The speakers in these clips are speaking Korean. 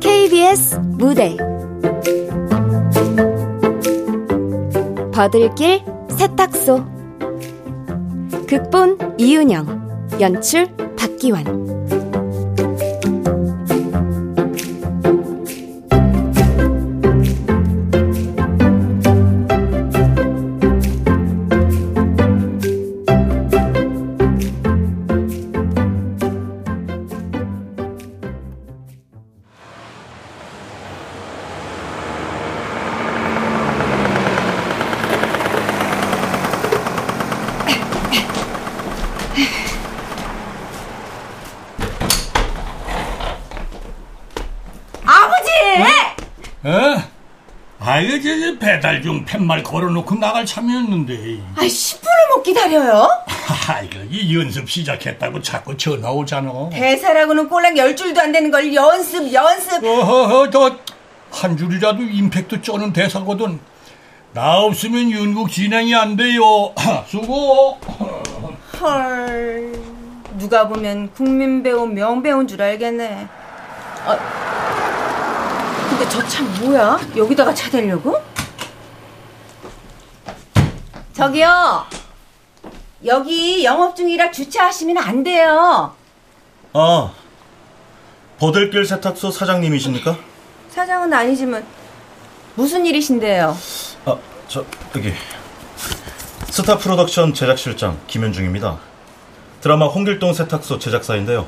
KBS 무대. 버들길 세탁소. 극본 이윤영 연출 박기환 배달 중 팻말 걸어놓고 나갈 참이었는데. 아, 10분을 못 기다려요? 아이고, 이 연습 시작했다고 자꾸 전화 오잖아. 대사라고는 꼴랑 열 줄도 안 되는 걸 연습, 연습. 어허허, 저한 줄이라도 임팩트 쩌는 대사거든. 나 없으면 연극 진행이 안 돼요. 수고. 헐, 누가 보면 국민 배우 명배우인 줄 알겠네. 어, 근데 저차 뭐야? 여기다가 차 대려고? 저기요. 여기 영업 중이라 주차하시면 안 돼요. 아, 버들길 세탁소 사장님이십니까? 사장은 아니지만 무슨 일이신데요? 아, 저 여기 스타 프로덕션 제작실장 김현중입니다. 드라마 홍길동 세탁소 제작사인데요.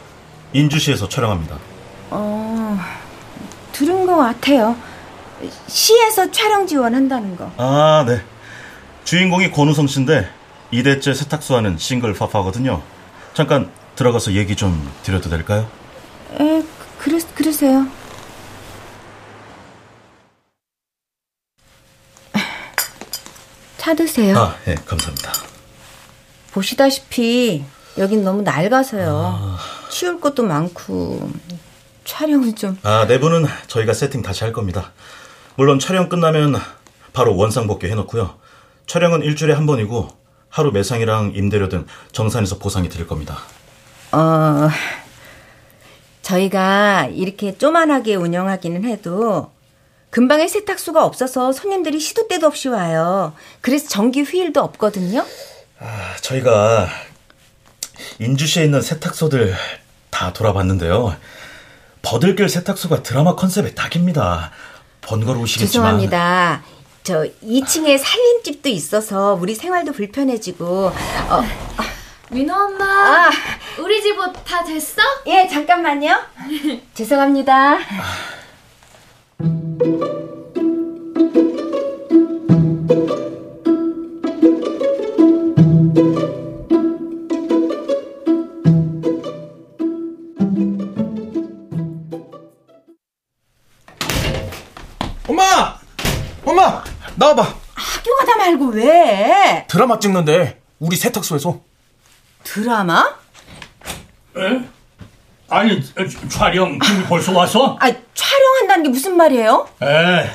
인주시에서 촬영합니다. 어, 들은 것 같아요. 시에서 촬영 지원한다는 거. 아, 네. 주인공이 권우성 씨인데 2대째 세탁소 하는 싱글 파파거든요. 잠깐 들어가서 얘기 좀 드려도 될까요? 에, 그러, 그러세요. 차 드세요. 아, 예, 네, 감사합니다. 보시다시피 여긴 너무 낡아서요. 아... 치울 것도 많고 촬영은 좀. 아, 내부는 저희가 세팅 다시 할 겁니다. 물론 촬영 끝나면 바로 원상 복귀 해놓고요. 촬영은 일주일에 한 번이고 하루 매상이랑 임대료 등 정산해서 보상이 드릴 겁니다. 어, 저희가 이렇게 쪼만하게 운영하기는 해도 금방에 세탁소가 없어서 손님들이 시도 때도 없이 와요. 그래서 정기 휴일도 없거든요. 아, 저희가 인주시에 있는 세탁소들 다 돌아봤는데요. 버들길 세탁소가 드라마 컨셉의 딱입니다. 번거로우시겠지만 죄송합니다. 저 2층에 살림집도 있어서 우리 생활도 불편해지고 어, 민호 엄마 아, 우리 집 옷 다 됐어? 예 잠깐만요. 죄송합니다 드라마 찍는데 우리 세탁소에서. 드라마? 에? 아니 촬영 지금 벌써 왔어? 아 촬영한다는 게 무슨 말이에요? 에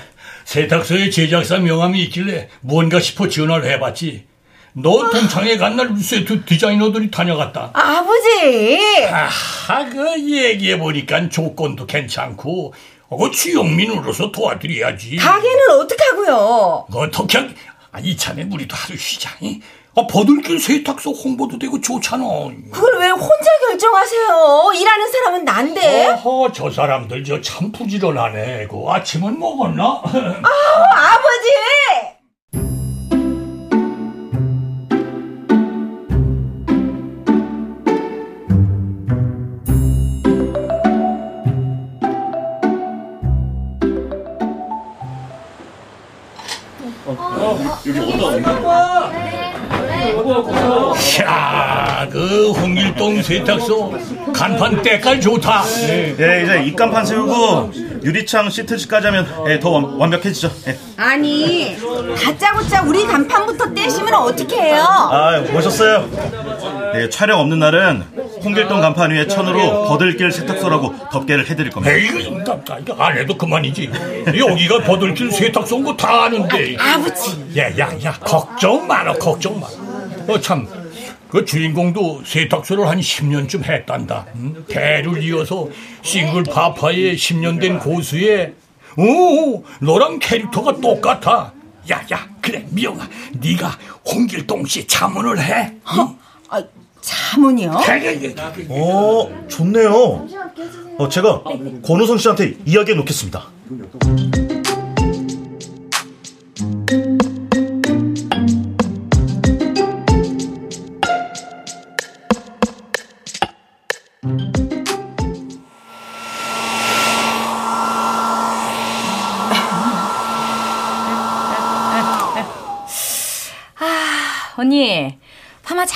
세탁소에 제작사 명함이 있길래 뭔가 싶어 전화를 해봤지. 너 동창회 간날 세트 디자이너들이 다녀갔다. 아버지! 아하, 그 얘기해 보니까 조건도 괜찮고, 어, 주영민으로서 도와드려야지. 가게는 어떡하고요? 어떻게, 아, 이참에 우리도 하루 쉬자니? 아, 버들길 세탁소 홍보도 되고 좋잖아. 그걸 왜 혼자 결정하세요? 일하는 사람은 난데. 어허, 저 사람들 저 참 부지런하네. 그 아침은 먹었나? 아, 아버지! 여기 어디다 야, 그 홍길동 세탁소 간판 때깔 좋다. 네. 예, 이제 입간판 세우고 유리창 시트지까지 하면 예, 더 완,벽해지죠 예. 아니, 다짜고짜 우리 간판부터 떼시면 어떻게 해요? 아, 오셨어요. 네, 촬영 없는 날은 홍길동 간판 위에 천으로 버들길 세탁소라고 덮개를 해드릴 겁니다. 에이, 이거 안 해도 그만이지. 여기가 버들길 세탁소인 거 다 아는데. 아버지. 야, 야, 야, 걱정 마라, 걱정 마라. 어, 참, 그 주인공도 세탁소를 한 10년쯤 했단다. 응? 대를 이어서 싱글 파파의 10년 된 고수에, 오, 너랑 캐릭터가 똑같아. 야, 야, 그래, 미영아, 네가 홍길동 씨 자문을 해. 응? 아, 자문이요? 어, 좋네요. 어, 제가 권우성 씨한테 이야기해 놓겠습니다.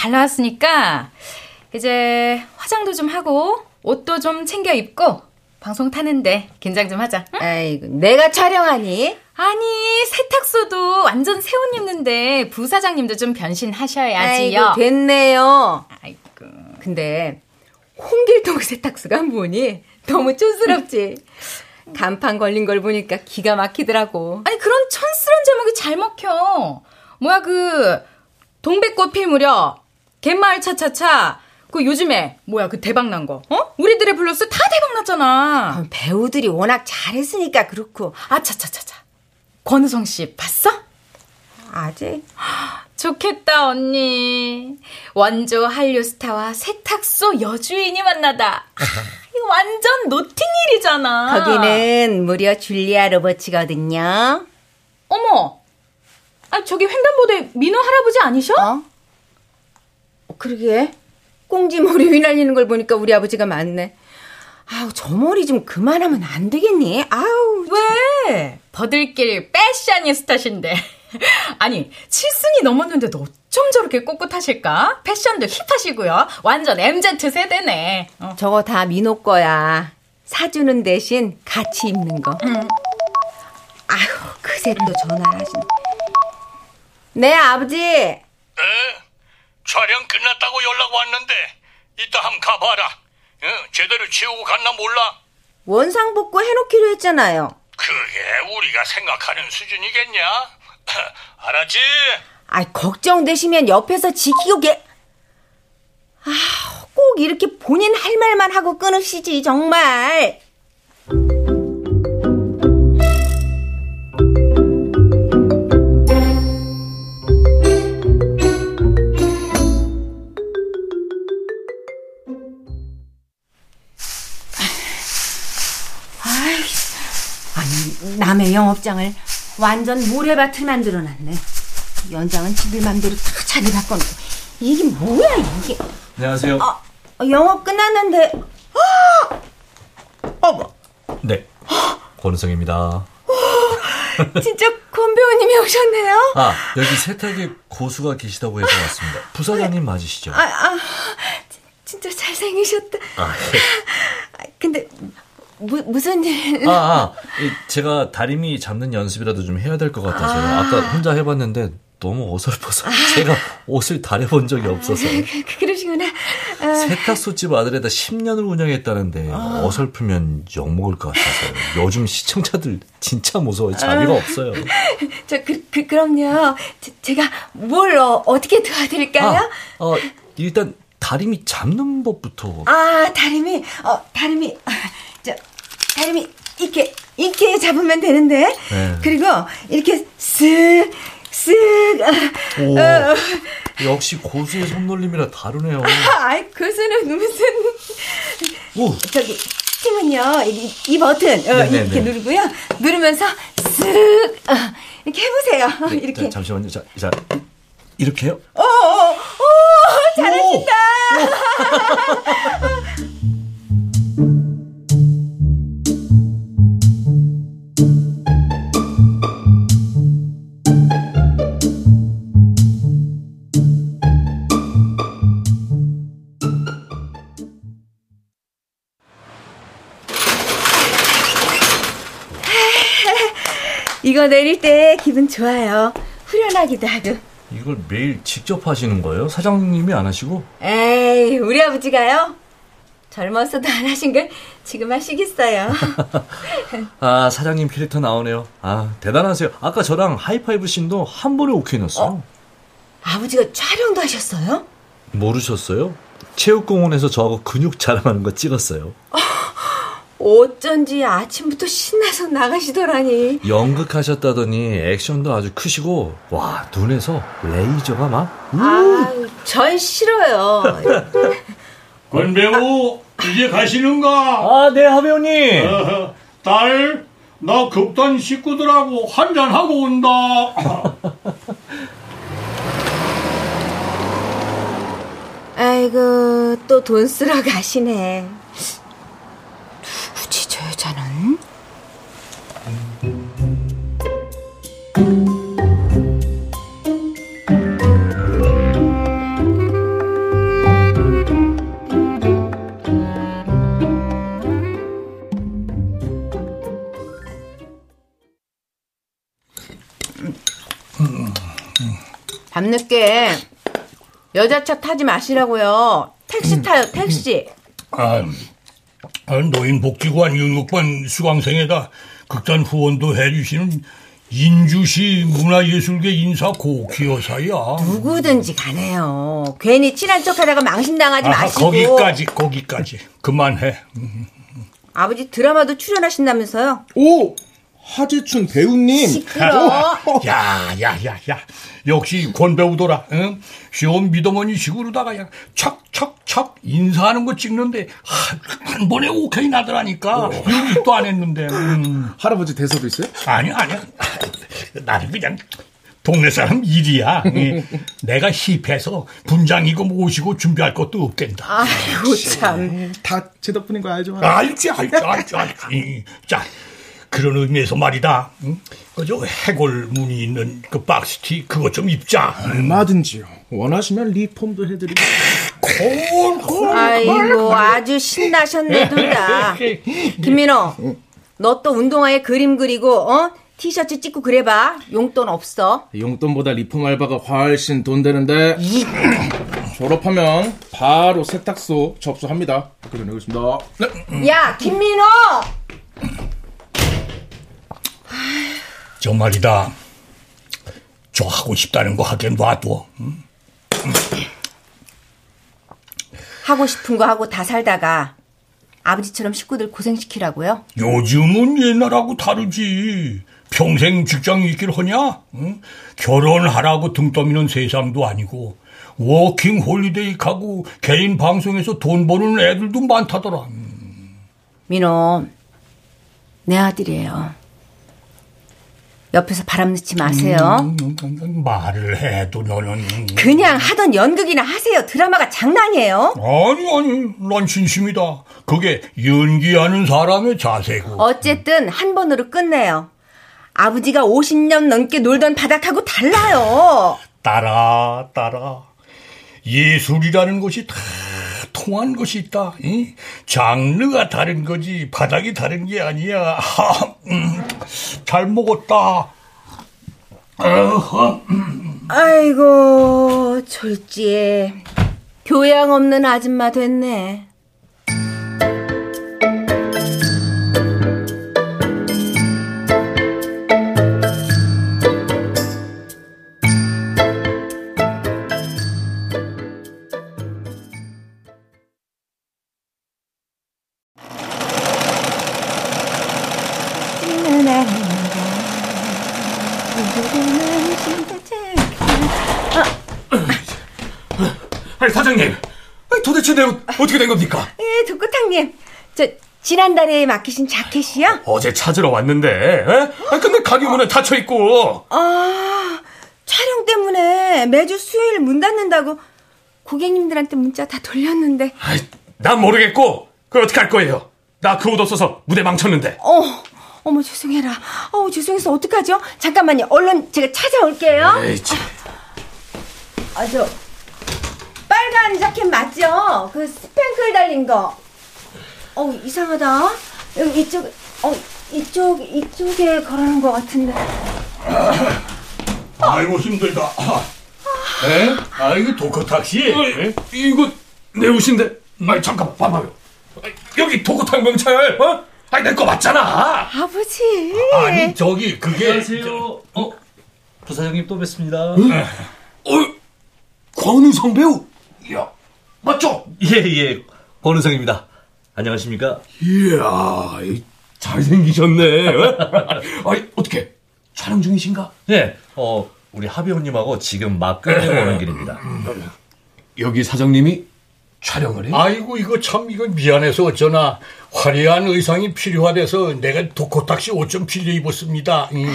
잘 나왔으니까 이제 화장도 좀 하고 옷도 좀 챙겨 입고 방송 타는데 긴장 좀 하자. 응? 아이고, 내가 촬영하니? 아니 세탁소도 완전 새 옷 입는데 부사장님도 좀 변신하셔야지요. 아이고, 됐네요. 아이고. 근데 홍길동 세탁소가 뭐니? 너무 촌스럽지? 간판 걸린 걸 보니까 기가 막히더라고. 아니 그런 촌스러운 제목이 잘 먹혀. 뭐야 그 동백꽃 필 무렵 갯마을 차차차 그 요즘에 뭐야 그 대박 난 거? 어? 우리들의 블루스 다 대박 났잖아. 아, 배우들이 워낙 잘했으니까 그렇고. 아차차차차. 권우성 씨 봤어? 아직? 좋겠다 언니. 원조 한류 스타와 세탁소 여주인이 만나다. 아, 이거 완전 노팅힐이잖아. 거기는 무려 줄리아 로버츠거든요. 어머. 아 저기 횡단보도에 민호 할아버지 아니셔? 어? 그러게. 꽁지 머리 휘날리는 걸 보니까 우리 아버지가 맞네. 아우, 저 머리 좀 그만하면 안 되겠니? 아우. 왜? 버들길 패셔니스타신데. 아니, 칠순이 넘었는데도 어쩜 저렇게 꼿꼿하실까? 패션도 힙하시고요. 완전 MZ 세대네. 어. 저거 다 민호 거야. 사주는 대신 같이 입는 거. 아휴, 그새 또 전화를 하시네. 네, 아버지. 에? 촬영 끝났다고 연락 왔는데 이따 한번 가봐라. 어, 제대로 치우고 갔나 몰라. 원상복구 해놓기로 했잖아요. 그게 우리가 생각하는 수준이겠냐? 알았지? 아, 걱정되시면 옆에서 지키고 계. 아, 꼭 이렇게 본인 할 말만 하고 끊으시지, 정말. 영업장을 완전 모래밭을 만들어놨네. 연장은 지들 맘대로 다 자리 바꿔놓고. 이게 뭐야, 이게. 안녕하세요. 아, 영업 끝났는데. 어머. 네. 권우성입니다. 진짜 권 배우님이 오셨네요? 아, 여기 세탁에 고수가 계시다고 해서 왔습니다. 부사장님 맞으시죠? 아, 아, 진짜 잘생기셨다. 아, 아, 근데, 무, 무슨 일? 아, 아, 제가 다리미 잡는 연습이라도 좀 해야 될 것 같아서요. 아. 까 혼자 해봤는데 너무 어설퍼서 제가 옷을 다려본 적이 없어서. 그, 그러시구나. 아. 세탁소집 아들에다 10년을 운영했다는데 아. 어설프면 욕먹을 것 같아서 요즘 시청자들 진짜 무서워요. 자비가 없어요. 저, 그, 그, 그럼요. 제, 가뭘 어, 떻게 도와드릴까요? 어, 일단 다리미 잡는 법부터. 아, 다리미, 어, 다리미. 저, 다리미, 이렇게, 이렇게 잡으면 되는데. 네. 그리고, 이렇게 쓱, 쓱. 오, 어. 역시 고수의 손놀림이라 다르네요. 아, 아이, 고수는 무슨. 오. 저기, 팀은요, 이, 이 버튼, 어, 이렇게 누르고요. 누르면서 쓱, 어, 이렇게 해보세요. 네, 이렇게. 자, 잠시만요. 자, 자, 이렇게요? 오, 오, 오 잘하신다. 내릴 때 기분 좋아요. 후련하기도 하고. 이걸 매일 직접 하시는 거예요? 사장님이 안 하시고? 에이, 우리 아버지가요? 젊어서도 안 하신 걸 지금 하시겠어요. 아, 사장님 캐릭터 나오네요. 아, 대단하세요. 아까 저랑 하이파이브 씬도 한 번에 오케이 넣었어요. 어? 아버지가 촬영도 하셨어요? 모르셨어요? 체육공원에서 저하고 근육 자랑하는 거 찍었어요. 어쩐지 아침부터 신나서 나가시더라니. 연극하셨다더니 액션도 아주 크시고 와 눈에서 레이저가 막. 아, 전 싫어요. 권 배우 이제 가시는가? 아, 네 하배우님. 어, 딸, 나 급단 식구들하고 한잔 하고 온다. 아이고 또 돈 쓰러 가시네. 밤늦게 여자차 타지 마시라고요. 택시 타요, 택시. 아, 아, 노인복지관 영육반 수강생에다 극단 후원도 해주시는 인주시 문화예술계 인사 고기여사야. 누구든지 가네요. 괜히 친한 척하다가 망신당하지 아, 마시고. 거기까지, 거기까지. 그만해. 아버지 드라마도 출연하신다면서요? 오! 하재춘 배우님. 시끄러. 야, 야, 야, 야. 역시 권 배우더라. 응? 시험 미더머니 식으로다가 그냥 척척척 인사하는 거 찍는데 한, 한 번에 오케이 나더라니까. 유입도 안 했는데. 음. 할아버지 대사도 있어요? 아니, 아니야. 나는 그냥 동네 사람 일이야. 예. 내가 힙해서 분장이고 모시고 준비할 것도 없겠다. 아이고 참. 다 제 덕분인 거 알죠? 알지, 알지, 알지, 알지. 자, 그런 의미에서 말이다. 응? 그저 해골 무늬 있는 그 박스티 그거 좀 입자. 얼마든지요. 원하시면 리폼도 해드리고. 아이고 아주 신나셨네 둘 다. 김민호, 너 또 운동화에 그림 그리고 어 티셔츠 찍고 그래봐. 용돈 없어. 용돈보다 리폼 알바가 훨씬 돈 되는데. 졸업하면 바로 세탁소 접수합니다. 그래 내겠습니다. 네. 야 김민호. 저 말이다. 저 하고 싶다는 거 하게 놔둬. 응? 하고 싶은 거 하고 다 살다가 아버지처럼 식구들 고생시키라고요? 요즘은 옛날하고 다르지. 평생 직장 있길 하냐? 응? 결혼하라고 등 떠미는 세상도 아니고 워킹 홀리데이 가고 개인 방송에서 돈 버는 애들도 많다더라. 민호, 내 아들이에요. 옆에서 바람 넣지 마세요. 음, 말을 해도 너는 그냥 하던 연극이나 하세요. 드라마가 장난이에요? 아니 아니 난 진심이다. 그게 연기하는 사람의 자세고. 어쨌든 한 번으로 끝내요. 아버지가 50년 넘게 놀던 바닥하고 달라요. 따라 따라 예술이라는 것이 다 통한 것이 있다. 이? 장르가 다른 거지 바닥이 다른 게 아니야. 하, 음, 잘 먹었다. 어허, 음. 아이고 졸지에 교양 없는 아줌마 됐네. 아니 사장님, 아니, 도대체 내옷 어떻게 된 겁니까? 예, 독구탕님. 저 지난달에 맡기신 자켓이요? 어제 찾으러 왔는데, 에? 아니, 근데 가게 문에 닫혀 있고. 아, 촬영 때문에 매주 수요일 문 닫는다고 고객님들한테 문자 다 돌렸는데. 아이, 난 모르겠고, 그 어떻게 할 거예요? 나 그 옷 없어서 무대 망쳤는데. 어, 어머 죄송해라. 어, 죄송해서 어떡하죠? 잠깐만요. 얼른 제가 찾아올게요. 에이, 참. 아, 저 빨간 자켓 맞죠? 그 스팽클 달린 거. 어, 이상하다. 여기 이쪽, 어, 이쪽, 이쪽에 걸어놓은 것 같은데. 아이고 힘들다. 에? 아 이거 도커 택시? 어, 이거 내 옷인데. 아니 잠깐 봐봐요. 여기 도구탕 명찰, 어? 아니, 내 거 맞잖아. 아버지. 아니, 저기, 그게. 안녕하세요. 어, 부사장님 또 뵙습니다. 어, 권우성 배우. 야, 맞죠? 예, 예. 권우성입니다. 안녕하십니까? 이야, 이 잘생기셨네. 아니, 어떻게, 촬영 중이신가? 예, 어, 우리 하비호님하고 지금 막 끝내고 오는 길입니다. 여기 사장님이 촬영을 해? 아이고, 이거 참, 이거 미안해서 어쩌나. 화려한 의상이 필요하대서 내가 도코탁시 옷 좀 빌려 입었습니다. 이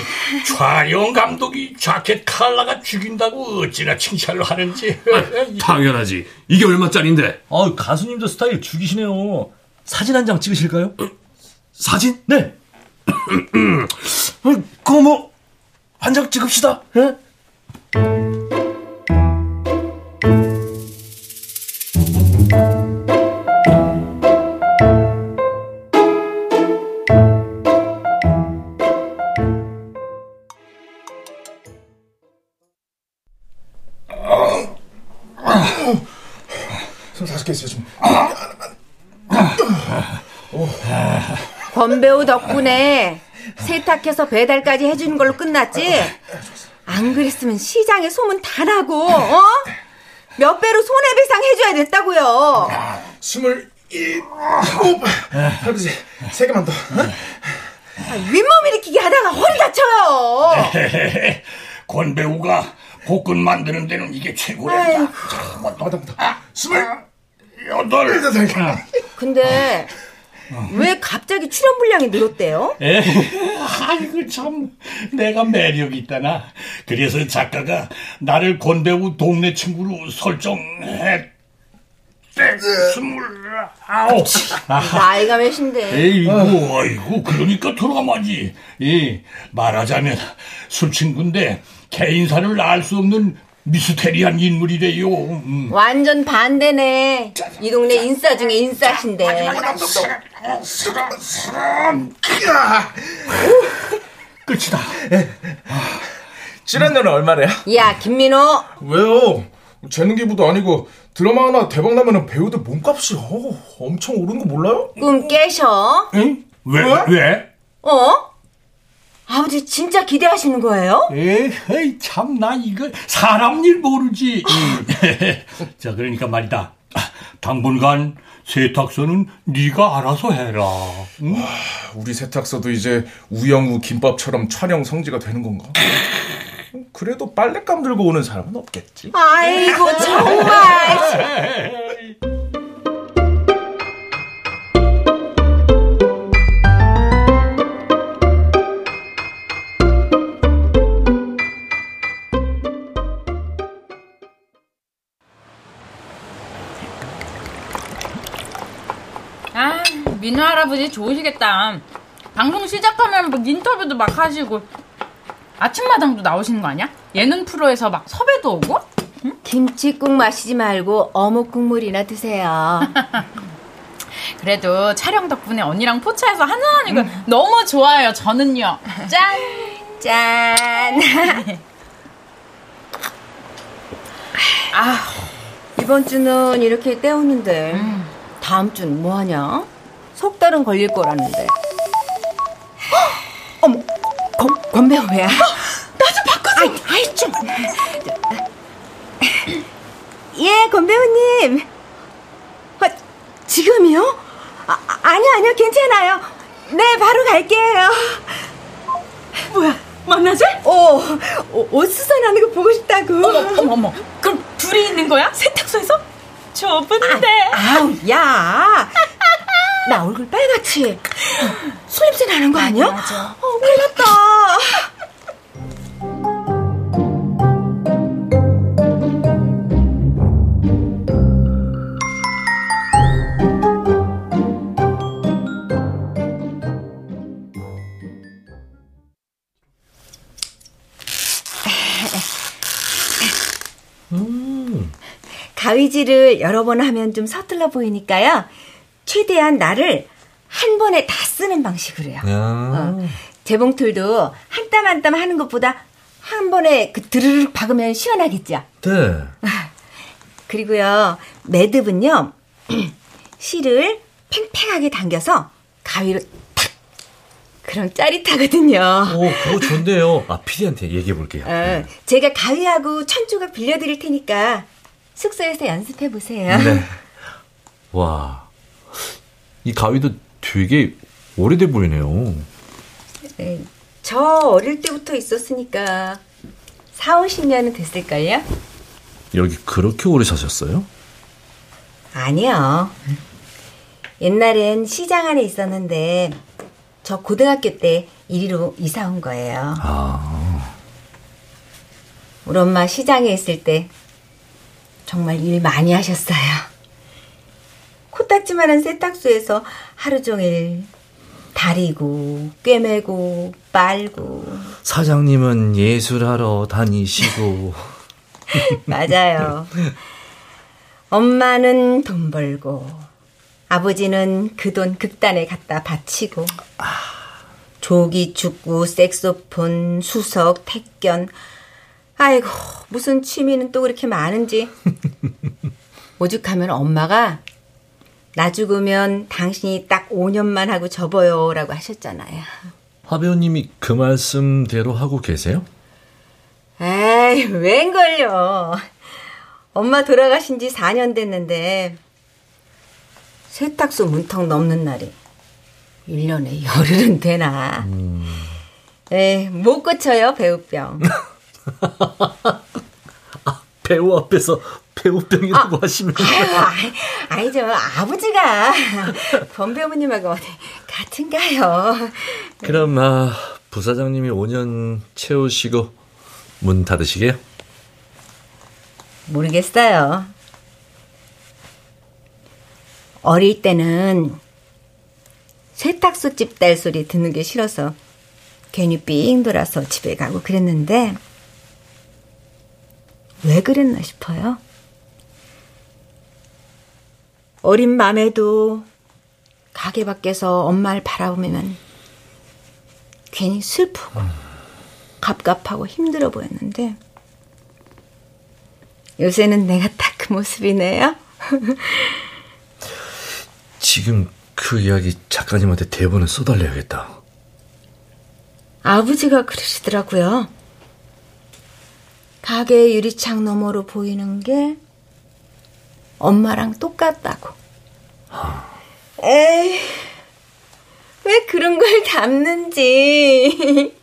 촬영 감독이 자켓 칼라가 죽인다고 어찌나 칭찬을 하는지. 당연하지. 이게 얼마짜린데? 아, 가수님도 스타일 죽이시네요. 사진 한 장 찍으실까요? 사진? 네. 그거 뭐, 한 장 찍읍시다. 예? 덕분에 세탁해서 배달까지 해주는 걸로 끝났지? 안 그랬으면 시장에 소문 다 나고, 어? 몇 배로 손해배상 해줘야 됐다고요. 스물 일곱. 할아버지, 세 개만 더. 아, 윗몸 일으키기 하다가 허리 다쳐요. 권 배우가 복근 만드는 데는 이게 최고란다. 아이고. 맞다, 맞다. 스물 여덟. 근데 왜 갑자기 출연 분량이 늘었대요? 에, 아이고 참 내가 매력이 있다나. 그래서 작가가 나를 권배우 동네 친구로 설정했대. 스물 아홉. 나이가 몇인데? 에이구, 아이고, 그러니까 돌아가마지. 이 말하자면 술 친구인데 개인사를 알 수 없는 미스테리한 인물이래요. 음. 완전 반대네. 이 동네 인싸 중에 인싸신데. 끝이다. 출연료는 얼마래요? 야, 김민호. 왜요? 재능 기부도 아니고 드라마 하나 대박 나면은 배우들 몸값이 어, 엄청 오르는 거 몰라요? 꿈 깨셔. 응? 왜, 왜? 왜? 어? 아버지 진짜 기대하시는 거예요? 에이, 참, 나 이거 사람 일 모르지. 자, 그러니까 말이다. 당분간 세탁소는 네가 알아서 해라. 응? 우리 세탁소도 이제 우영우 김밥처럼 촬영 성지가 되는 건가? 그래도 빨랫감 들고 오는 사람은 없겠지. 아이고 정말. 민호 할아버지 좋으시겠다. 방송 시작하면 막 인터뷰도 막 하시고 아침마당도 나오시는 거 아니야? 예능 프로에서 막 섭외도 오고? 김치국 마시지 말고 어묵 국물이나 드세요. 그래도 촬영 덕분에 언니랑 포차에서 한잔하니까 너무 좋아요. 저는요. 짠. 짠. 아, 이번 주는 이렇게 때우는데 다음 주는 뭐 하냐? 석 달은 걸릴 거라는데. 헉! 어머, 권, 권 배우야. 나도 바꿔줘. 아이, 아이 좀. 예, 권 배우님. 아, 지금이요? 아, 아니요, 아니요, 괜찮아요. 네, 바로 갈게요. 뭐야? 만나지? 오, 오, 옷 수선하는 거 보고 싶다고. 어머, 어머, 어머. 그럼 둘이 있는 거야? 세탁소에서? 좁은데. 아우, 야. 나 얼굴 빨갛지? 술 냄새 나는 거 아니야? 맞아. 어, 큰일 났다. 가위질을 여러 번 하면 좀 서툴러 보이니까요. 최대한 나를 한 번에 다 쓰는 방식으로 해요. 어, 재봉틀도 한 땀 한 땀 하는 것보다 한 번에 그 드르륵 박으면 시원하겠죠. 네. 그리고요, 매듭은요, 실을 팽팽하게 당겨서 가위로 탁! 그럼 짜릿하거든요. 오, 그거 좋네요. 아, 피디한테 얘기해 볼게요. 어, 제가 가위하고 천조각 빌려드릴 테니까 숙소에서 연습해 보세요. 네. 와, 이 가위도 되게 오래돼 보이네요. 네, 저 어릴 때부터 있었으니까 4, 50년은 됐을걸요? 여기 그렇게 오래 사셨어요? 아니요. 옛날엔 시장 안에 있었는데 저 고등학교 때 이리로 이사 온 거예요. 아, 우리 엄마 시장에 있을 때 정말 일 많이 하셨어요. 코딱지만한 세탁소에서 하루 종일 다리고 꿰매고 빨고 사장님은 예술하러 다니시고. 맞아요. 엄마는 돈 벌고 아버지는 그 돈 극단에 갖다 바치고 조기 축구, 색소폰, 수석, 택견 아이고 무슨 취미는 또 그렇게 많은지 오죽하면 엄마가 나 죽으면 당신이 딱 5년만 하고 접어요 라고 하셨잖아요. 하 배우님이 그 말씀대로 하고 계세요? 에이, 웬걸요. 엄마 돌아가신 지 4년 됐는데, 세탁소 문턱 넘는 날이 1년에 열흘은 되나. 에이, 못 고쳐요, 배우병. 배우 앞에서 배우병이라고 하시면. 아유, 아니, 저, 아버지가 권 배우님하고 어디 같은가요? 그럼, 아, 부사장님이 5년 채우시고 문 닫으시게요? 모르겠어요. 어릴 때는 세탁소 집딸 소리 듣는 게 싫어서 괜히 삥 돌아서 집에 가고 그랬는데 왜 그랬나 싶어요. 어린 맘에도 가게 밖에서 엄마를 바라보면 괜히 슬프고 갑갑하고 힘들어 보였는데 요새는 내가 딱 그 모습이네요. 지금 그 이야기 작가님한테 대본을 써달래야겠다. 아버지가 그러시더라고요. 가게 유리창 너머로 보이는 게 엄마랑 똑같다고. 에이, 왜 그런 걸 담는지.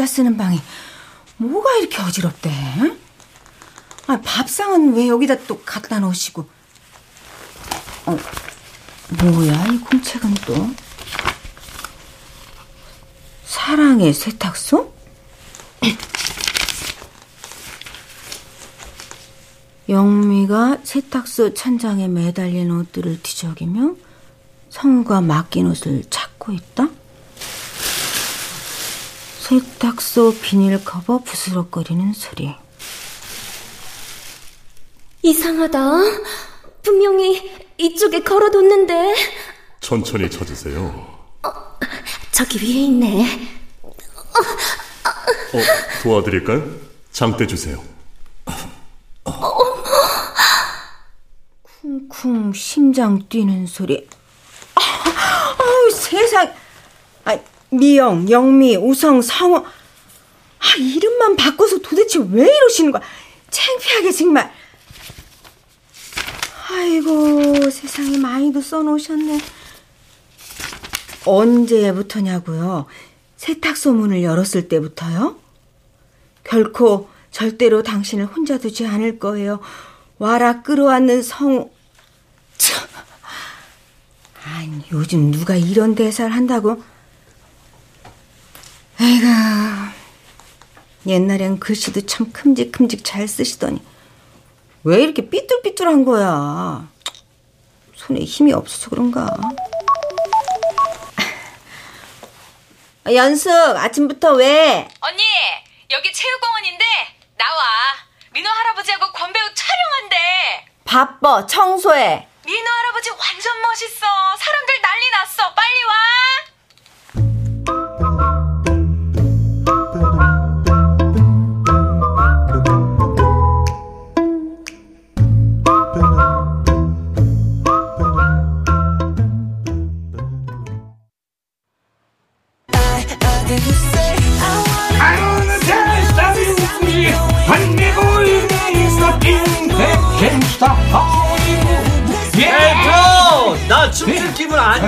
혼자 쓰는 방이 뭐가 이렇게 어지럽대? 아, 밥상은 왜 여기다 또 갖다 놓으시고? 어, 뭐야 이 공책은 또? 사랑의 세탁소? 영미가 세탁소 천장에 매달린 옷들을 뒤적이며 성우가 맡긴 옷을 찾고 있다? 세탁소 비닐 커버 부스럭거리는 소리. 이상하다. 분명히 이쪽에 걸어뒀는데 천천히 찾으세요. 저기 위에 있네. 어, 도와드릴까요? 장대 주세요. 쿵쿵 심장 뛰는 소리. 아, 아우 세상. 아, 미영, 영미, 우성, 성호. 아, 이름만 바꿔서 도대체 왜 이러시는 거야? 창피하게 정말. 아이고 세상에 많이도 써놓으셨네. 언제부터냐고요? 세탁소 문을 열었을 때부터요? 결코 절대로 당신을 혼자 두지 않을 거예요. 와라 끌어안는 성우. 참. 아니 요즘 누가 이런 대사를 한다고? 에이구. 옛날엔 글씨도 참 큼직큼직 잘 쓰시더니 왜 이렇게 삐뚤삐뚤한 거야? 손에 힘이 없어서 그런가? 연숙, 아침부터 왜? 언니, 여기 체육공원인데 나와. 민호 할아버지하고 권배우 촬영한대. 바빠, 청소해. 민호 할아버지 완전 멋있어.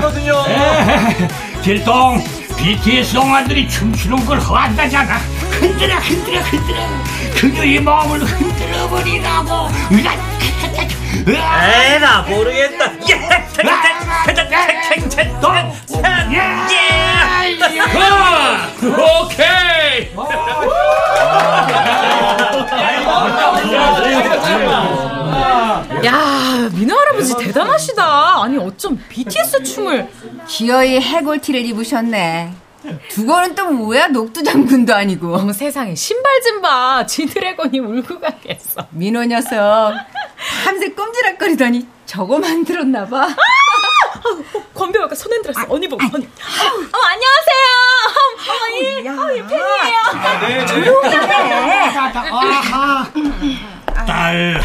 기분 아니거든요. 길동 BTS 동안들이 춤추는 걸 허한다잖아. 흔들어 흔들어 흔들어. 그녀의 마음을 흔들어 버리라고. 에나 모르겠다. 예, 오케이. 야, 아버지 대단하시다. 아니 어쩜 BTS 춤을 기어이 해골티를 입으셨네. 두거는 또 뭐야? 녹두장군도 아니고. 어머 세상에 신발 좀 봐. 지드래곤이 울고 가겠어. 민호 녀석. 밤새 꼼지락거리더니 저거 만들었나 봐. 권배우가 손 흔들었어. 언니 보고. 언니. 어, 안녕하세요. 어머, 이, 어, 이 팬이에요. 딸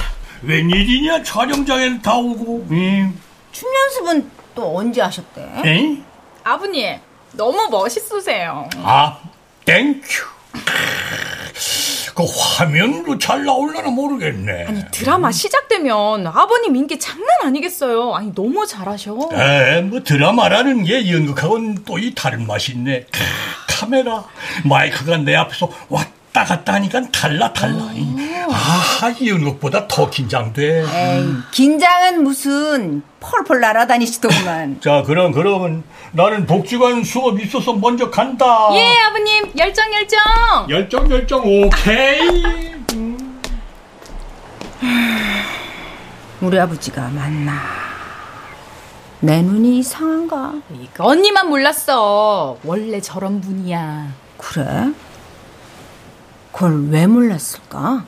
웬일이냐 촬영장에는 다 오고 응. 춤 연습은 또 언제 하셨대? 에이? 아버님, 너무 멋있으세요. 아 thank you 그 화면으로 잘 나올려나 모르겠네 아니 드라마 시작되면 아버님 인기 장난 아니겠어요. 아니 너무 잘하셔. 에, 뭐 드라마라는 게 연극하고는 또 이 다른 맛이 있네. 크, 카메라, 마이크가 내 앞에서 왔다 갔다 하니까 달라 달라. 아, 이 연극보다 더 긴장돼. 에이, 긴장은 무슨 펄펄 날아다니시더구만. 자, 그럼 그러면 나는 복지관 수업 있어서 먼저 간다. 예, 아버님 열정 열정. 열정 열정 오케이. 우리 아버지가 맞나? 내 눈이 이상한가? 이거 언니만 몰랐어. 원래 저런 분이야. 그래? 그걸 왜 몰랐을까?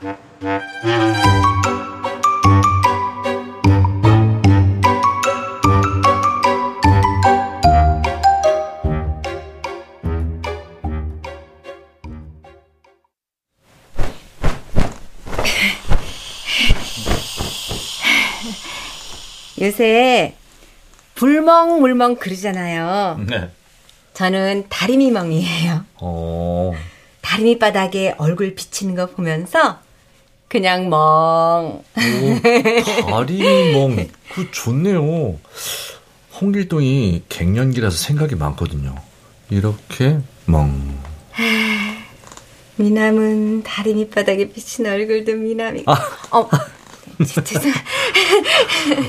요새 불멍물멍 그러잖아요. 네. 저는 다리미멍이에요. 어. 다리미 바닥에 얼굴 비치는 거 보면서 그냥 멍. 다리 멍. 그 좋네요. 홍길동이 갱년기라서 생각이 많거든요. 이렇게 멍. 미남은 다리미 바닥에 비친 얼굴도 미남이. 아. 어, 죄송.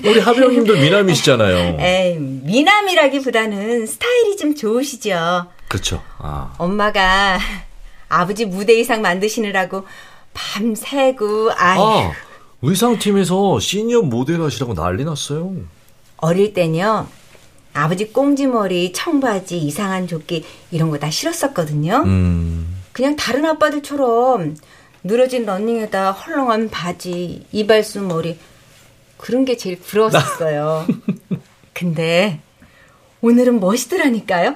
우리 하병님도 미남이시잖아요. 에이, 미남이라기보다는 스타일이 좀 좋으시죠. 그렇죠. 아. 엄마가 아버지 무대 의상 만드시느라고 밤새고 아이 아, 의상팀에서 시니어 모델 하시라고 난리 났어요. 어릴 땐요 아버지 꽁지머리 청바지 이상한 조끼 이런 거 다 싫었었거든요 음. 그냥 다른 아빠들처럼 늘어진 러닝에다 헐렁한 바지 이발소 머리 그런 게 제일 부러웠었어요 근데 오늘은 멋있더라니까요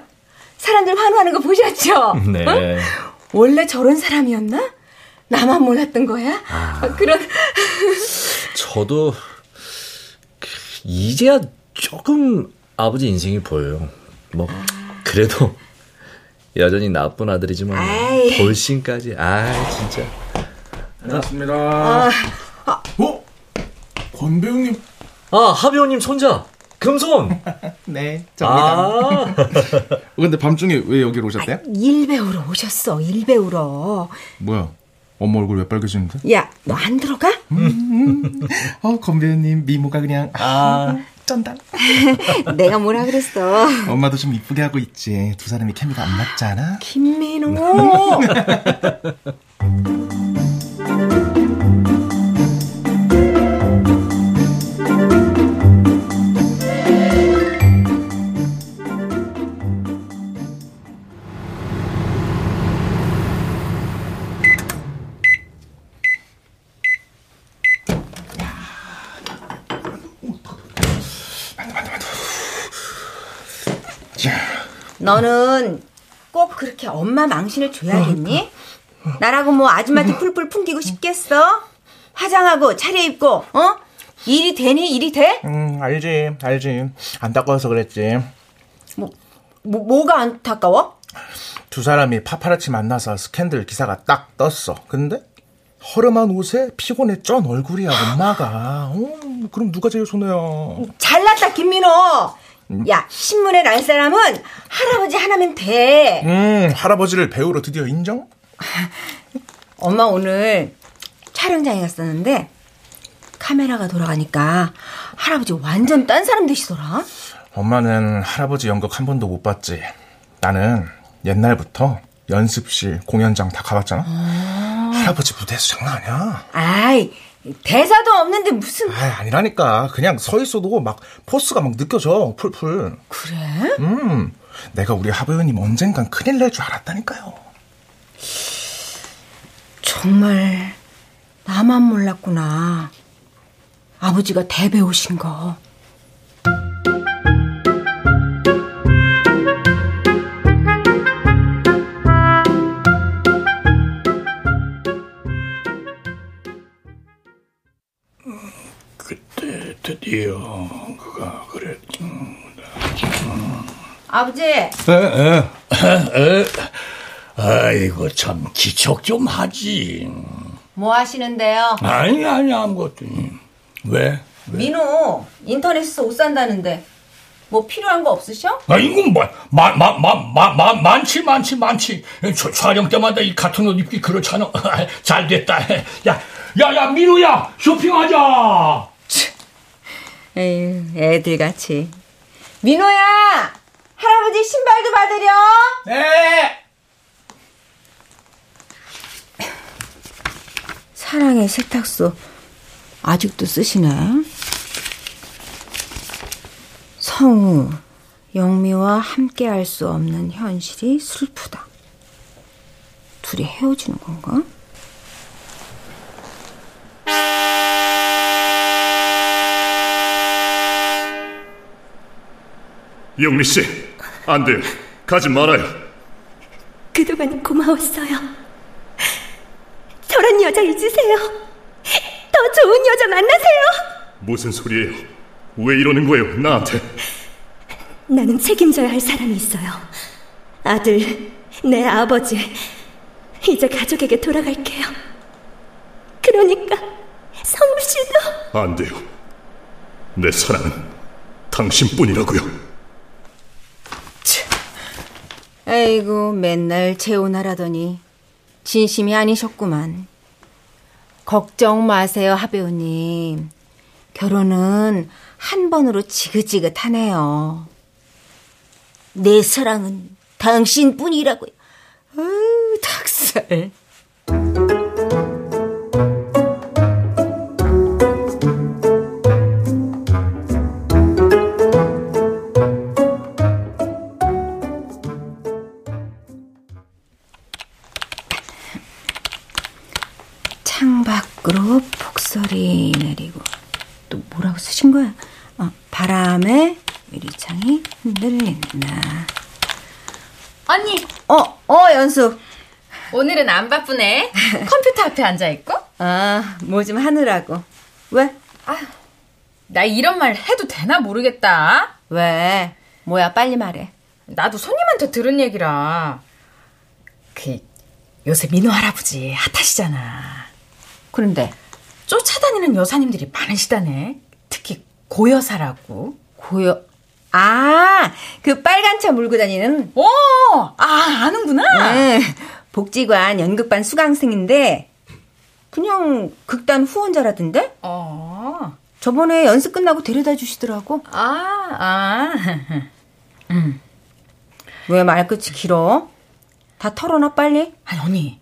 사람들 환호하는 거 보셨죠? 네. 응? 원래 저런 사람이었나? 나만 몰랐던 거야? 그런 저도 그, 이제야 조금 아버지 인생이 보여요. 뭐 그래도 여전히 나쁜 아들이지만 아이. 돌싱까지 아 진짜. 반갑습니다. 아, 어? 권 배우님. 아 하비오님 손자 금손. 네, 아. 근데 밤중에 왜 여기로 오셨대요? 일 배우러 오셨어 일 배우러 뭐야? 엄마 얼굴 왜 빨개지는데? 야 너 안 들어가? 어, 권 배우님 미모가 그냥 아 쩐다. 내가 뭐라 그랬어 엄마도 좀 이쁘게 하고 있지. 두 사람이 케미가 안 맞잖아. 김민호 너는 꼭 그렇게 엄마 망신을 줘야겠니? 나라고 뭐 아줌마한테 풀풀 풍기고 싶겠어? 화장하고 차려입고 어? 일이 되니 일이 돼? 음 알지 알지 안타까워서 그랬지 뭐, 뭐 뭐가 안타까워? 두 사람이 파파라치 만나서 스캔들 기사가 딱 떴어 근데 허름한 옷에 피곤에 쩐 얼굴이야 엄마가 어, 그럼 누가 제일 손해야 잘났다 김민호 야 신문에 날 사람은 할아버지 하나면 돼. 음 할아버지를 배우로 드디어 인정? 엄마 오늘 촬영장에 갔었는데 카메라가 돌아가니까 할아버지 완전 딴 사람 되시더라. 엄마는 할아버지 연극 한 번도 못 봤지. 나는 옛날부터 연습실 공연장 다 가봤잖아. 할아버지 무대에서 장난 아니야. 아이 대사도 없는데 무슨 아 아니라니까. 그냥 서 있어도 막 포스가 막 느껴져 풀풀. 그래? 음. 내가 우리 하부연님 언젠간 큰일 날 줄 알았다니까요. 정말 나만 몰랐구나. 아버지가 대배우신 거 드디어 그가 그랬. 아버지 에, 에, 에. 아이고 참 기척 좀 하지. 뭐 하시는데요? 아니 아니 아무것도. 왜? 민호 인터넷에서 옷 산다는데 뭐 필요한 거 없으셔? 아 이건 뭐마마마마 많지 많지 많지. 저, 촬영 때마다 이 같은 옷 입기 그렇잖아. 잘 됐다. 야 야야 민우야 쇼핑하자. 에휴 애들같이. 민호야! 할아버지 신발도 받으려 네. 사랑의 세탁소. 아직도 쓰시네. 성우 영미와 함께 할 수 없는 현실이 슬프다. 둘이 헤어지는 건가? 영미 씨, 안 돼요. 가지 말아요. 그동안 고마웠어요. 저런 여자 잊으세요. 더 좋은 여자 만나세요. 무슨 소리예요? 왜 이러는 거예요, 나한테? 나는 책임져야 할 사람이 있어요. 아들, 내 아버지. 이제 가족에게 돌아갈게요. 그러니까 성우 씨도 안 돼요. 내 사랑은 당신뿐이라고요. 아이고 맨날 재혼하라더니 진심이 아니셨구만. 걱정 마세요 하배우님. 결혼은 한 번으로 지긋지긋하네요. 내 사랑은 당신뿐이라고요. 아유 닭살. 바람에 유리창이 흔들린다. 언니. 어, 어, 연수. 오늘은 안 바쁘네. 컴퓨터 앞에 앉아 있고. 아, 뭐 좀 하느라고. 왜? 아, 나 이런 말 해도 되나 모르겠다. 왜? 뭐야, 빨리 말해. 나도 손님한테 들은 얘기라. 그 요새 민호 할아버지 핫하시잖아. 그런데 쫓아다니는 여사님들이 많으시다네. 특히 고여사라고. 고여 아, 그 빨간 차 몰고 다니는? 오, 아, 아는구나. 네, 복지관 연극반 수강생인데, 그냥 극단 후원자라던데? 어. 저번에 연습 끝나고 데려다 주시더라고. 아, 아. 음. 왜 말끝이 길어? 다 털어놔, 빨리. 아니, 언니.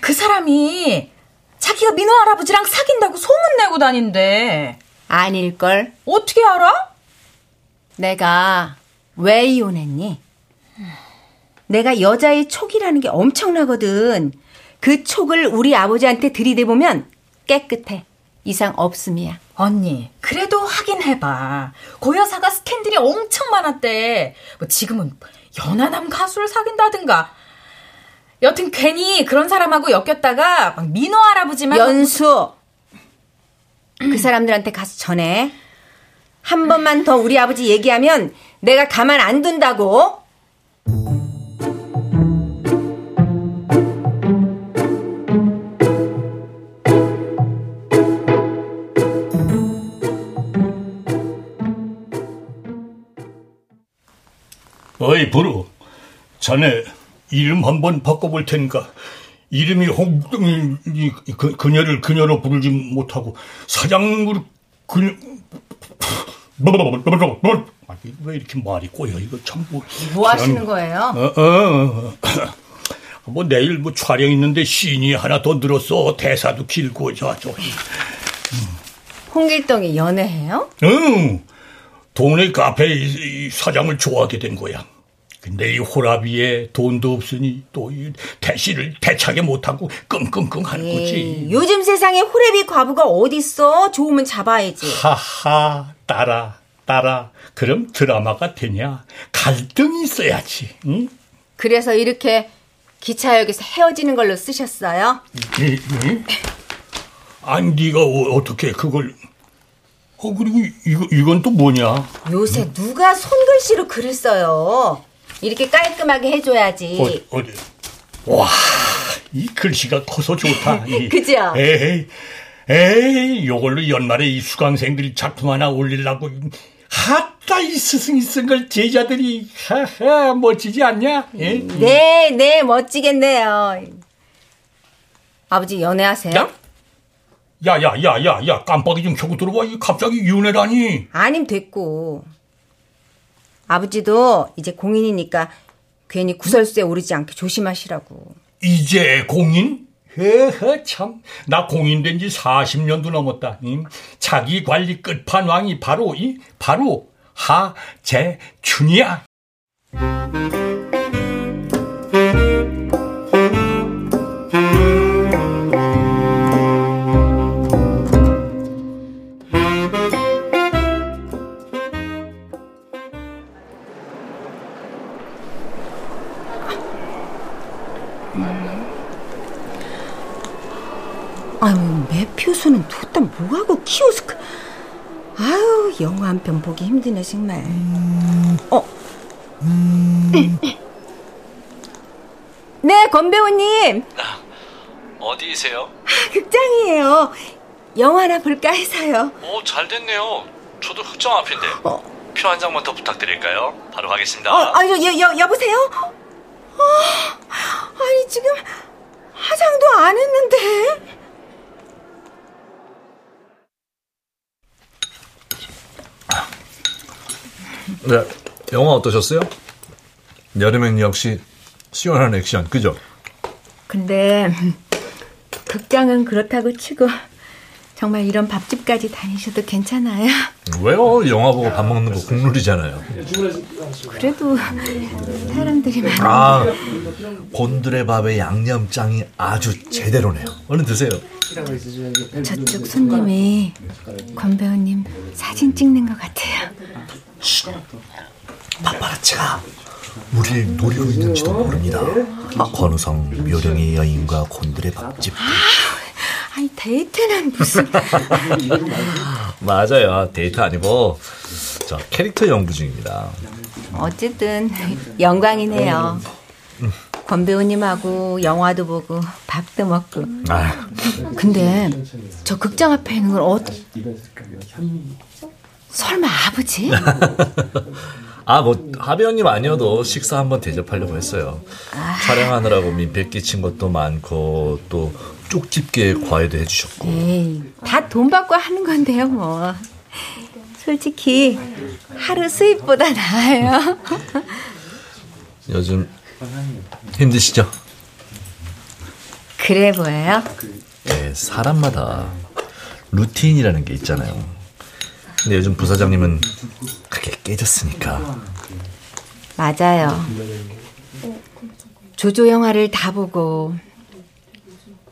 그 사람이 자기가 민호 할아버지랑 사귄다고 소문내고 다닌대. 아닐걸. 어떻게 알아? 내가 왜 이혼했니? 내가 여자의 촉이라는 게 엄청나거든. 그 촉을 우리 아버지한테 들이대보면 깨끗해. 이상 없음이야. 언니, 그래도 확인해봐. 고여사가 스캔들이 엄청 많았대. 뭐 지금은 연하남 가수를 사귄다든가. 여튼 괜히 그런 사람하고 엮였다가 막 민호 할아버지만 연수 그 사람들한테 가서 전해 한 번만 더 우리 아버지 얘기하면 내가 가만 안 둔다고. 어이 부루. 자네 이름 한번 바꿔볼 테니까 이름이 홍 그, 그녀를 그녀로 부르지 못하고 사장으로 그녀 왜 이렇게 말이 꼬여 이거 참뭐 뭐 하시는 거예요? 어, 어, 어. 뭐 내일 뭐 촬영 있는데 씬이 하나 더 늘었어 대사도 길고 저저 홍길동이 연애해요? 응 동네 카페 사장을 좋아하게 된 거야 근데 이 호라비에 돈도 없으니 또 이 대시를 대차게 못하고 끙끙끙 하는 거지. 요즘 세상에 호래비 과부가 어딨어? 좋으면 잡아야지. 하하, 따라, 따라. 그럼 드라마가 되냐? 갈등이 있어야지. 응? 그래서 이렇게 기차역에서 헤어지는 걸로 쓰셨어요? 이, 이? 아니, 네가 어, 떻게 그걸... 어, 그리고 이거, 이건 또 뭐냐? 요새 누가 손글씨로 글을 써요? 이렇게 깔끔하게 해줘야지. 어디, 어디. 와, 이 글씨가 커서 좋다. 이. 그죠? 에이, 에이, 요걸로 연말에 이 수강생들이 작품 하나 올리려고. 하따, 이 스승이 쓴 걸 제자들이, 하하, 멋지지 않냐? 예? 네, 네, 멋지겠네요. 아버지 연애하세요? 야? 야, 야, 야, 야, 야, 깜빡이 좀 켜고 들어와. 이 갑자기 연애라니. 아님 됐고. 아버지도 이제 공인이니까 괜히 구설수에 오르지 않게 조심하시라고. 이제 공인? 헤헤 참. 나 공인된 지 40년도 넘었다. 응? 자기 관리 끝판왕이 바로 이 바로 하재춘이야. 매표소는 뒀다 뭐하고 키오스크. 아유, 영화 한 편 보기 힘드네, 정말. 어. 네, 건배우님. 어디세요? 극장이에요. 영화나 볼까 해서요. 오, 잘 됐네요. 저도 극장 앞인데. 표한 장만 더 부탁드릴까요? 바로 가겠습니다. 어, 아니, 여, 여, 여보세요? 어, 아니, 지금 화장도 안 했는데. 네, 영화 어떠셨어요? 여름엔 역시 시원한 액션, 그죠? 근데 극장은 그렇다고 치고 정말 이런 밥집까지 다니셔도 괜찮아요? 왜요? 영화 보고 밥 먹는 거 국룰이잖아요. 그래도 사람들이 많이 아, 곤드레 밥에 양념장이 아주 제대로네요. 얼른 드세요. 저쪽 손님이 권 배우님 사진 찍는 것 같아요. 파파라치가 우리를 노리고 있는지도 모릅니다. 권우성 묘령의 여인과 곤드레 밥집. 아니 데이트는 무슨 맞아요. 데이트 아니고 저 캐릭터 연구 중입니다. 어쨌든 영광이네요. 권 배우님하고 영화도 보고 밥도 먹고. 아, 근데 저 극장 앞에 있는 건 어? 설마 아버지? 아, 뭐, 하배우님 아니어도 식사 한번 대접하려고 했어요. 촬영하느라고 민폐 끼친 것도 많고, 또, 쪽집게 과외도 해주셨고. 다 돈 받고 하는 건데요, 뭐. 솔직히 하루 수입보다 나아요. 요즘 힘드시죠? 그래 보여요? 네, 사람마다 루틴이라는 게 있잖아요. 근데 요즘 부사장님은 그게 깨졌으니까. 맞아요. 조조 영화를 다 보고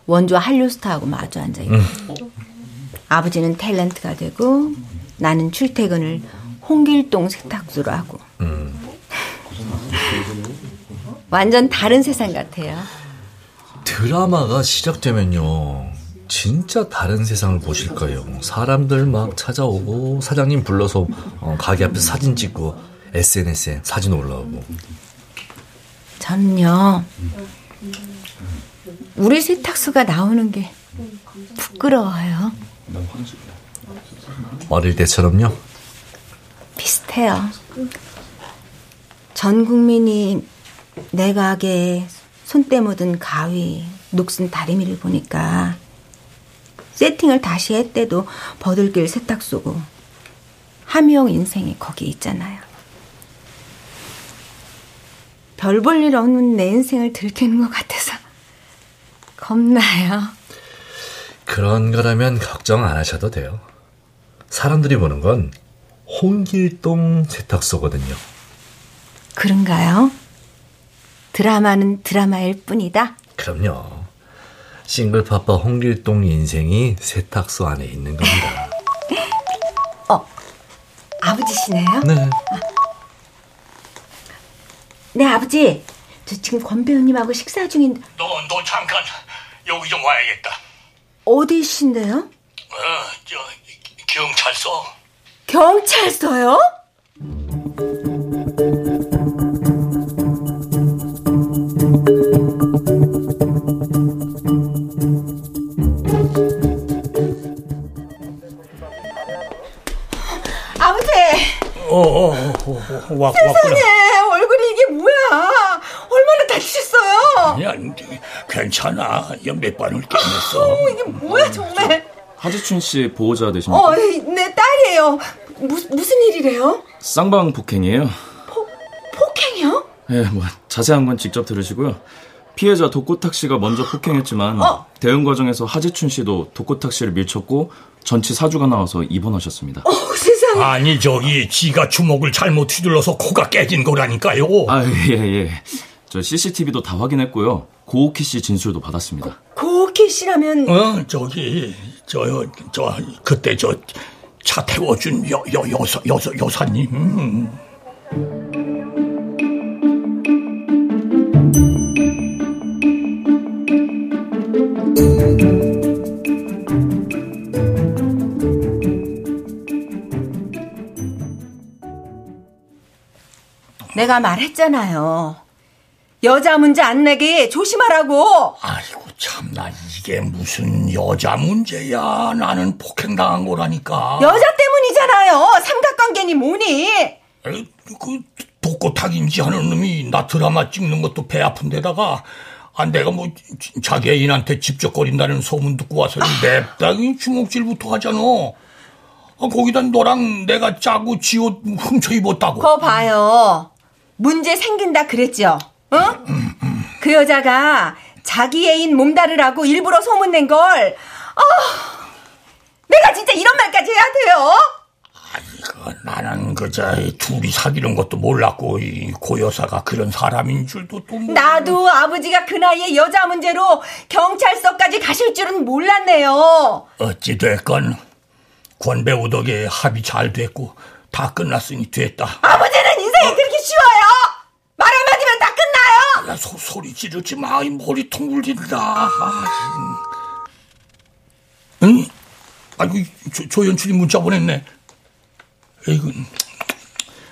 원조 한류 스타하고 마주 앉아 있고 음. 아버지는 탤런트가 되고 나는 출퇴근을 홍길동 세탁소로 하고 음. 완전 다른 세상 같아요. 드라마가 시작되면요. 진짜 다른 세상을 보실 거예요. 사람들 막 찾아오고 사장님 불러서 어, 가게 앞에서 사진 찍고 SNS에 사진 올라오고. 저는요. 우리 세탁소가 나오는 게 부끄러워요. 어릴 때처럼요? 비슷해요. 전 국민이 내 가게에 손때 묻은 가위, 녹슨 다리미를 보니까 세팅을 다시 했대도 버들길 세탁소고 함용 인생이 거기 있잖아요. 별 볼 일 없는 내 인생을 들키는 것 같아서 겁나요. 그런 거라면 걱정 안 하셔도 돼요. 사람들이 보는 건 홍길동 세탁소거든요. 그런가요? 드라마는 드라마일 뿐이다? 그럼요. 싱글파파 홍길동 인생이 세탁소 안에 있는 겁니다. 어, 아버지시네요? 네. 네, 아버지. 저 지금 권 배우님하고 식사 중인 너, 너 잠깐 여기 좀 와야겠다. 어디신데요? 어, 저 경찰서. 경찰서요? 와, 세상에 왔구나. 얼굴이 이게 뭐야? 얼마나 다치셨어요? 그냥 괜찮아. 몇 번을 깨냈어. 어, 이게 뭐야 정말? 하지춘 씨 보호자 되십니까? 어, 내 딸이에요. 무, 무슨 일이래요? 쌍방 폭행이에요. 폭행이요? 예, 뭐 자세한 건 직접 들으시고요. 피해자 독고탁 씨가 먼저 폭행했지만 어. 대응 과정에서 하지춘 씨도 독고탁 씨를 밀쳤고 전치 사주가 나와서 입원하셨습니다. 어. 아니 저기 지가 주먹을 잘못 휘둘러서 코가 깨진 거라니까요. 아, 예, 예. 저 CCTV도 다 확인했고요. 고옥희 씨 진술도 받았습니다. 고옥희 씨라면 어 저기 저저 그때 저 차 태워준 여, 여, 여사, 여사, 여사님 음. 내가 말했잖아요. 여자 문제 안 내게 조심하라고. 아이고 참나 이게 무슨 여자 문제야 나는 폭행당한 거라니까 여자 때문이잖아요. 삼각관계니 뭐니. 에이, 그 독고탁인지 하는 놈이 나 드라마 찍는 것도 배 아픈 데다가 아 내가 뭐 지- 자기 애인한테 집적거린다는 소문 듣고 와서 냅다이 주먹질부터 하잖아 아, 거기다 너랑 내가 짜고 지옷 훔쳐 입었다고 거 봐요. 문제 생긴다 그랬죠. 어? 그 여자가 자기 애인 몸다르라고 일부러 소문낸 걸. 아, 내가 진짜 이런 말까지 해야 돼요? 그, 나는 그저 이 둘이 사귀는 것도 몰랐고 이 고여사가 그런 사람인 줄도 또 뭐. 나도 아버지가 그 나이에 여자 문제로 경찰서까지 가실 줄은 몰랐네요. 어찌 됐건 권 배우 덕에 합의 잘 됐고 다 끝났으니 됐다 아버지는 인생이 그렇게 쉬워요. 말 한마디면 다 끝나요. 야, 소, 소리 지르지 마. 이 머리통 물린다. 아, 응? 아이고, 조, 조연출이 문자 보냈네. 에이구,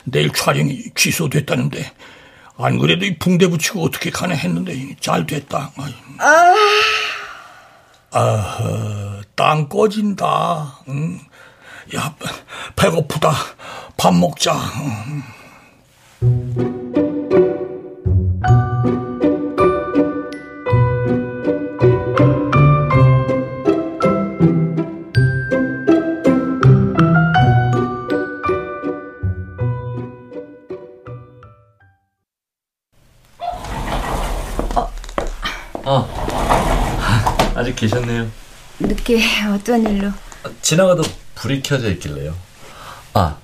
내일 촬영이 취소됐다는데. 안 그래도 이 붕대 붙이고 어떻게 가나 했는데 잘 됐다. 아이. 아, 땅 꺼진다. 응? 야, 배고프다. 밥 먹자. 응. 아, 아직 계셨네요. 늦게 어떤 일로? 지나가다 불이 켜져 있길래요. 아,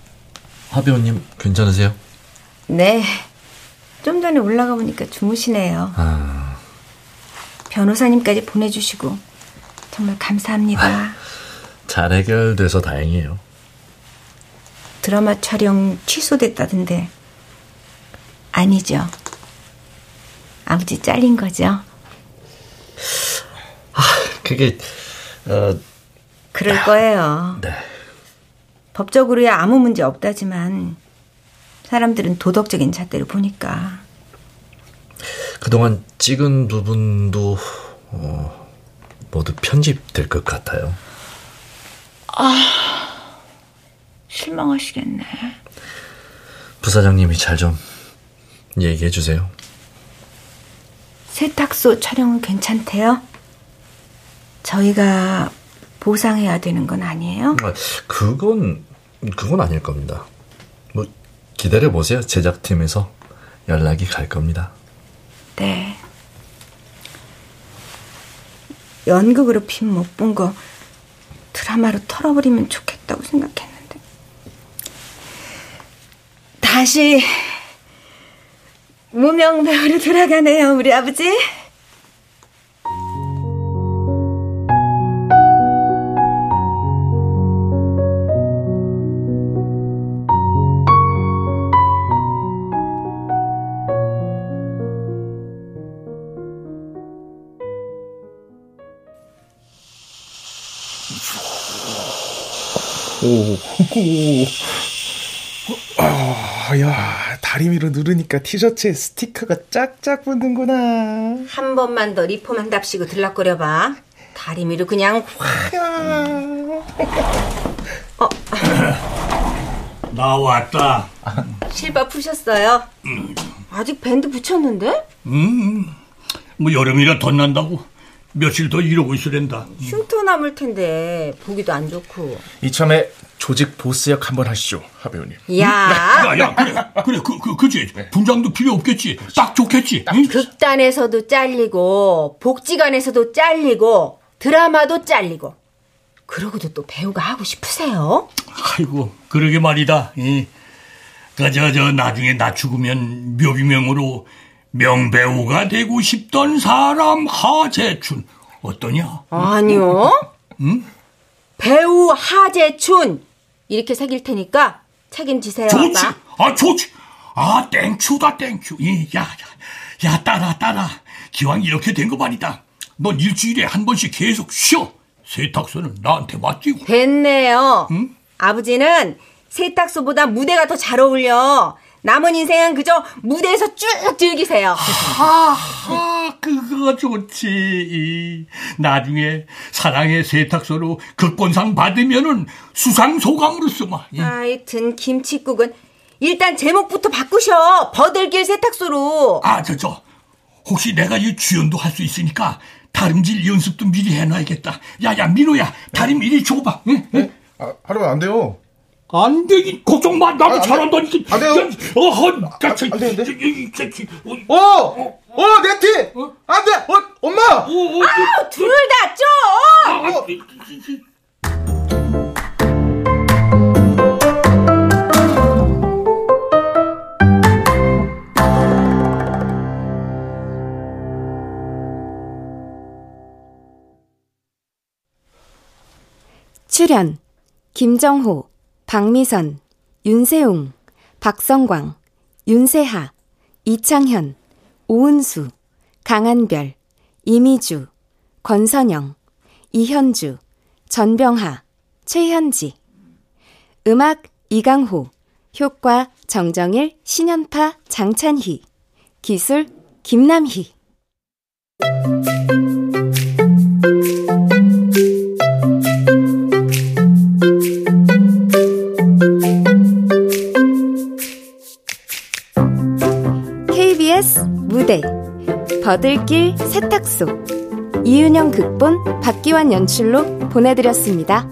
하배우님 괜찮으세요? 네. 좀 전에 올라가 보니까 주무시네요. 아, 변호사님까지 보내주시고 정말 감사합니다. 잘 해결돼서 다행이에요. 드라마 촬영 취소됐다던데 아니죠? 아버지 잘린 거죠? 아, 그게 어... 그럴 거예요. 네. 법적으로야 아무 문제 없다지만 사람들은 도덕적인 잣대로 보니까 그동안 찍은 부분도 어, 모두 편집될 것 같아요. 아 실망하시겠네. 부사장님이 잘 좀 얘기해 주세요. 세탁소 촬영은 괜찮대요? 저희가 보상해야 되는 건 아니에요? 아, 그건 그건 아닐 겁니다. 뭐 기다려 보세요. 제작팀에서 연락이 갈 겁니다. 네. 연극으로 핀못본 거 드라마로 털어버리면 좋겠다고 생각했는데. 다시 무명 배우로 돌아가네요, 우리 아버지. 오, 오. 아, 야, 다리 위로 누르니까 티셔츠에 스티커가 짝짝 붙는구나. 한 번만 더 리폼한 답시고 들락거려봐. 다리미로 그냥 확. 어. 나 왔다. 실밥 푸셨어요? 아직 밴드 붙였는데? 음, 뭐 여름이라 덧난다고 며칠 더 이러고 있으랜다. 흉터 남을 텐데 보기도 안 좋고. 이참에 조직 보스 역 한번 하시죠, 하배우님. 야, 야, 야, 그래, 그래, 그, 그, 그지. 분장도 필요 없겠지. 딱 좋겠지. 응? 극단에서도 잘리고 복지관에서도 잘리고 드라마도 잘리고. 그러고도 또 배우가 하고 싶으세요? 아이고, 그러게 말이다. 이, 그저, 저, 나중에 나 죽으면 묘비명으로 명배우가 되고 싶던 사람 하재춘. 어떠냐? 아니요. 응? 배우 하재춘. 이렇게 새길 테니까 책임지세요, 좋지. 아빠. 아, 좋지. 아, thank you다, thank you. 이, 야, 야, 야, 따라, 따라. 기왕 이렇게 된 거 말이다. 넌 일주일에 한 번씩 계속 쉬어. 세탁소는 나한테 맡기고. 됐네요. 응? 아버지는 세탁소보다 무대가 더 잘 어울려. 남은 인생은 그저 무대에서 쭉 즐기세요. 하하, 그거 좋지. 이, 나중에 사랑의 세탁소로 극권상 받으면은 수상 소감으로서 막. 이. 하여튼 김치국은 일단 제목부터 바꾸셔. 버들길 세탁소로. 아, 저, 저. 혹시 내가 이 주연도 할 수 있으니까 다림질 연습도 미리 해놔야겠다. 야, 야, 민호야, 다림 미리 줘봐. 응? 응? 아, 하루면 안 돼요. 안 되긴 걱정 마. 나도 아, 잘한다니까. 안 돼요. 어허, 나, 저, 안 되는데? 새끼. 어, 어, 내 티! 안 돼! 어, 엄마! 아우, 둘다 좀! 어, 출연 김정호, 박미선, 윤세웅, 박성광, 윤세하, 이창현, 오은수, 강한별, 이미주, 권선영, 이현주, 전병하, 최현지. 음악 이강호, 효과 정정일, 신연파 장찬희, 기술 김남희. 버들길 세탁소 이윤영 극본 박기환 연출로 보내드렸습니다.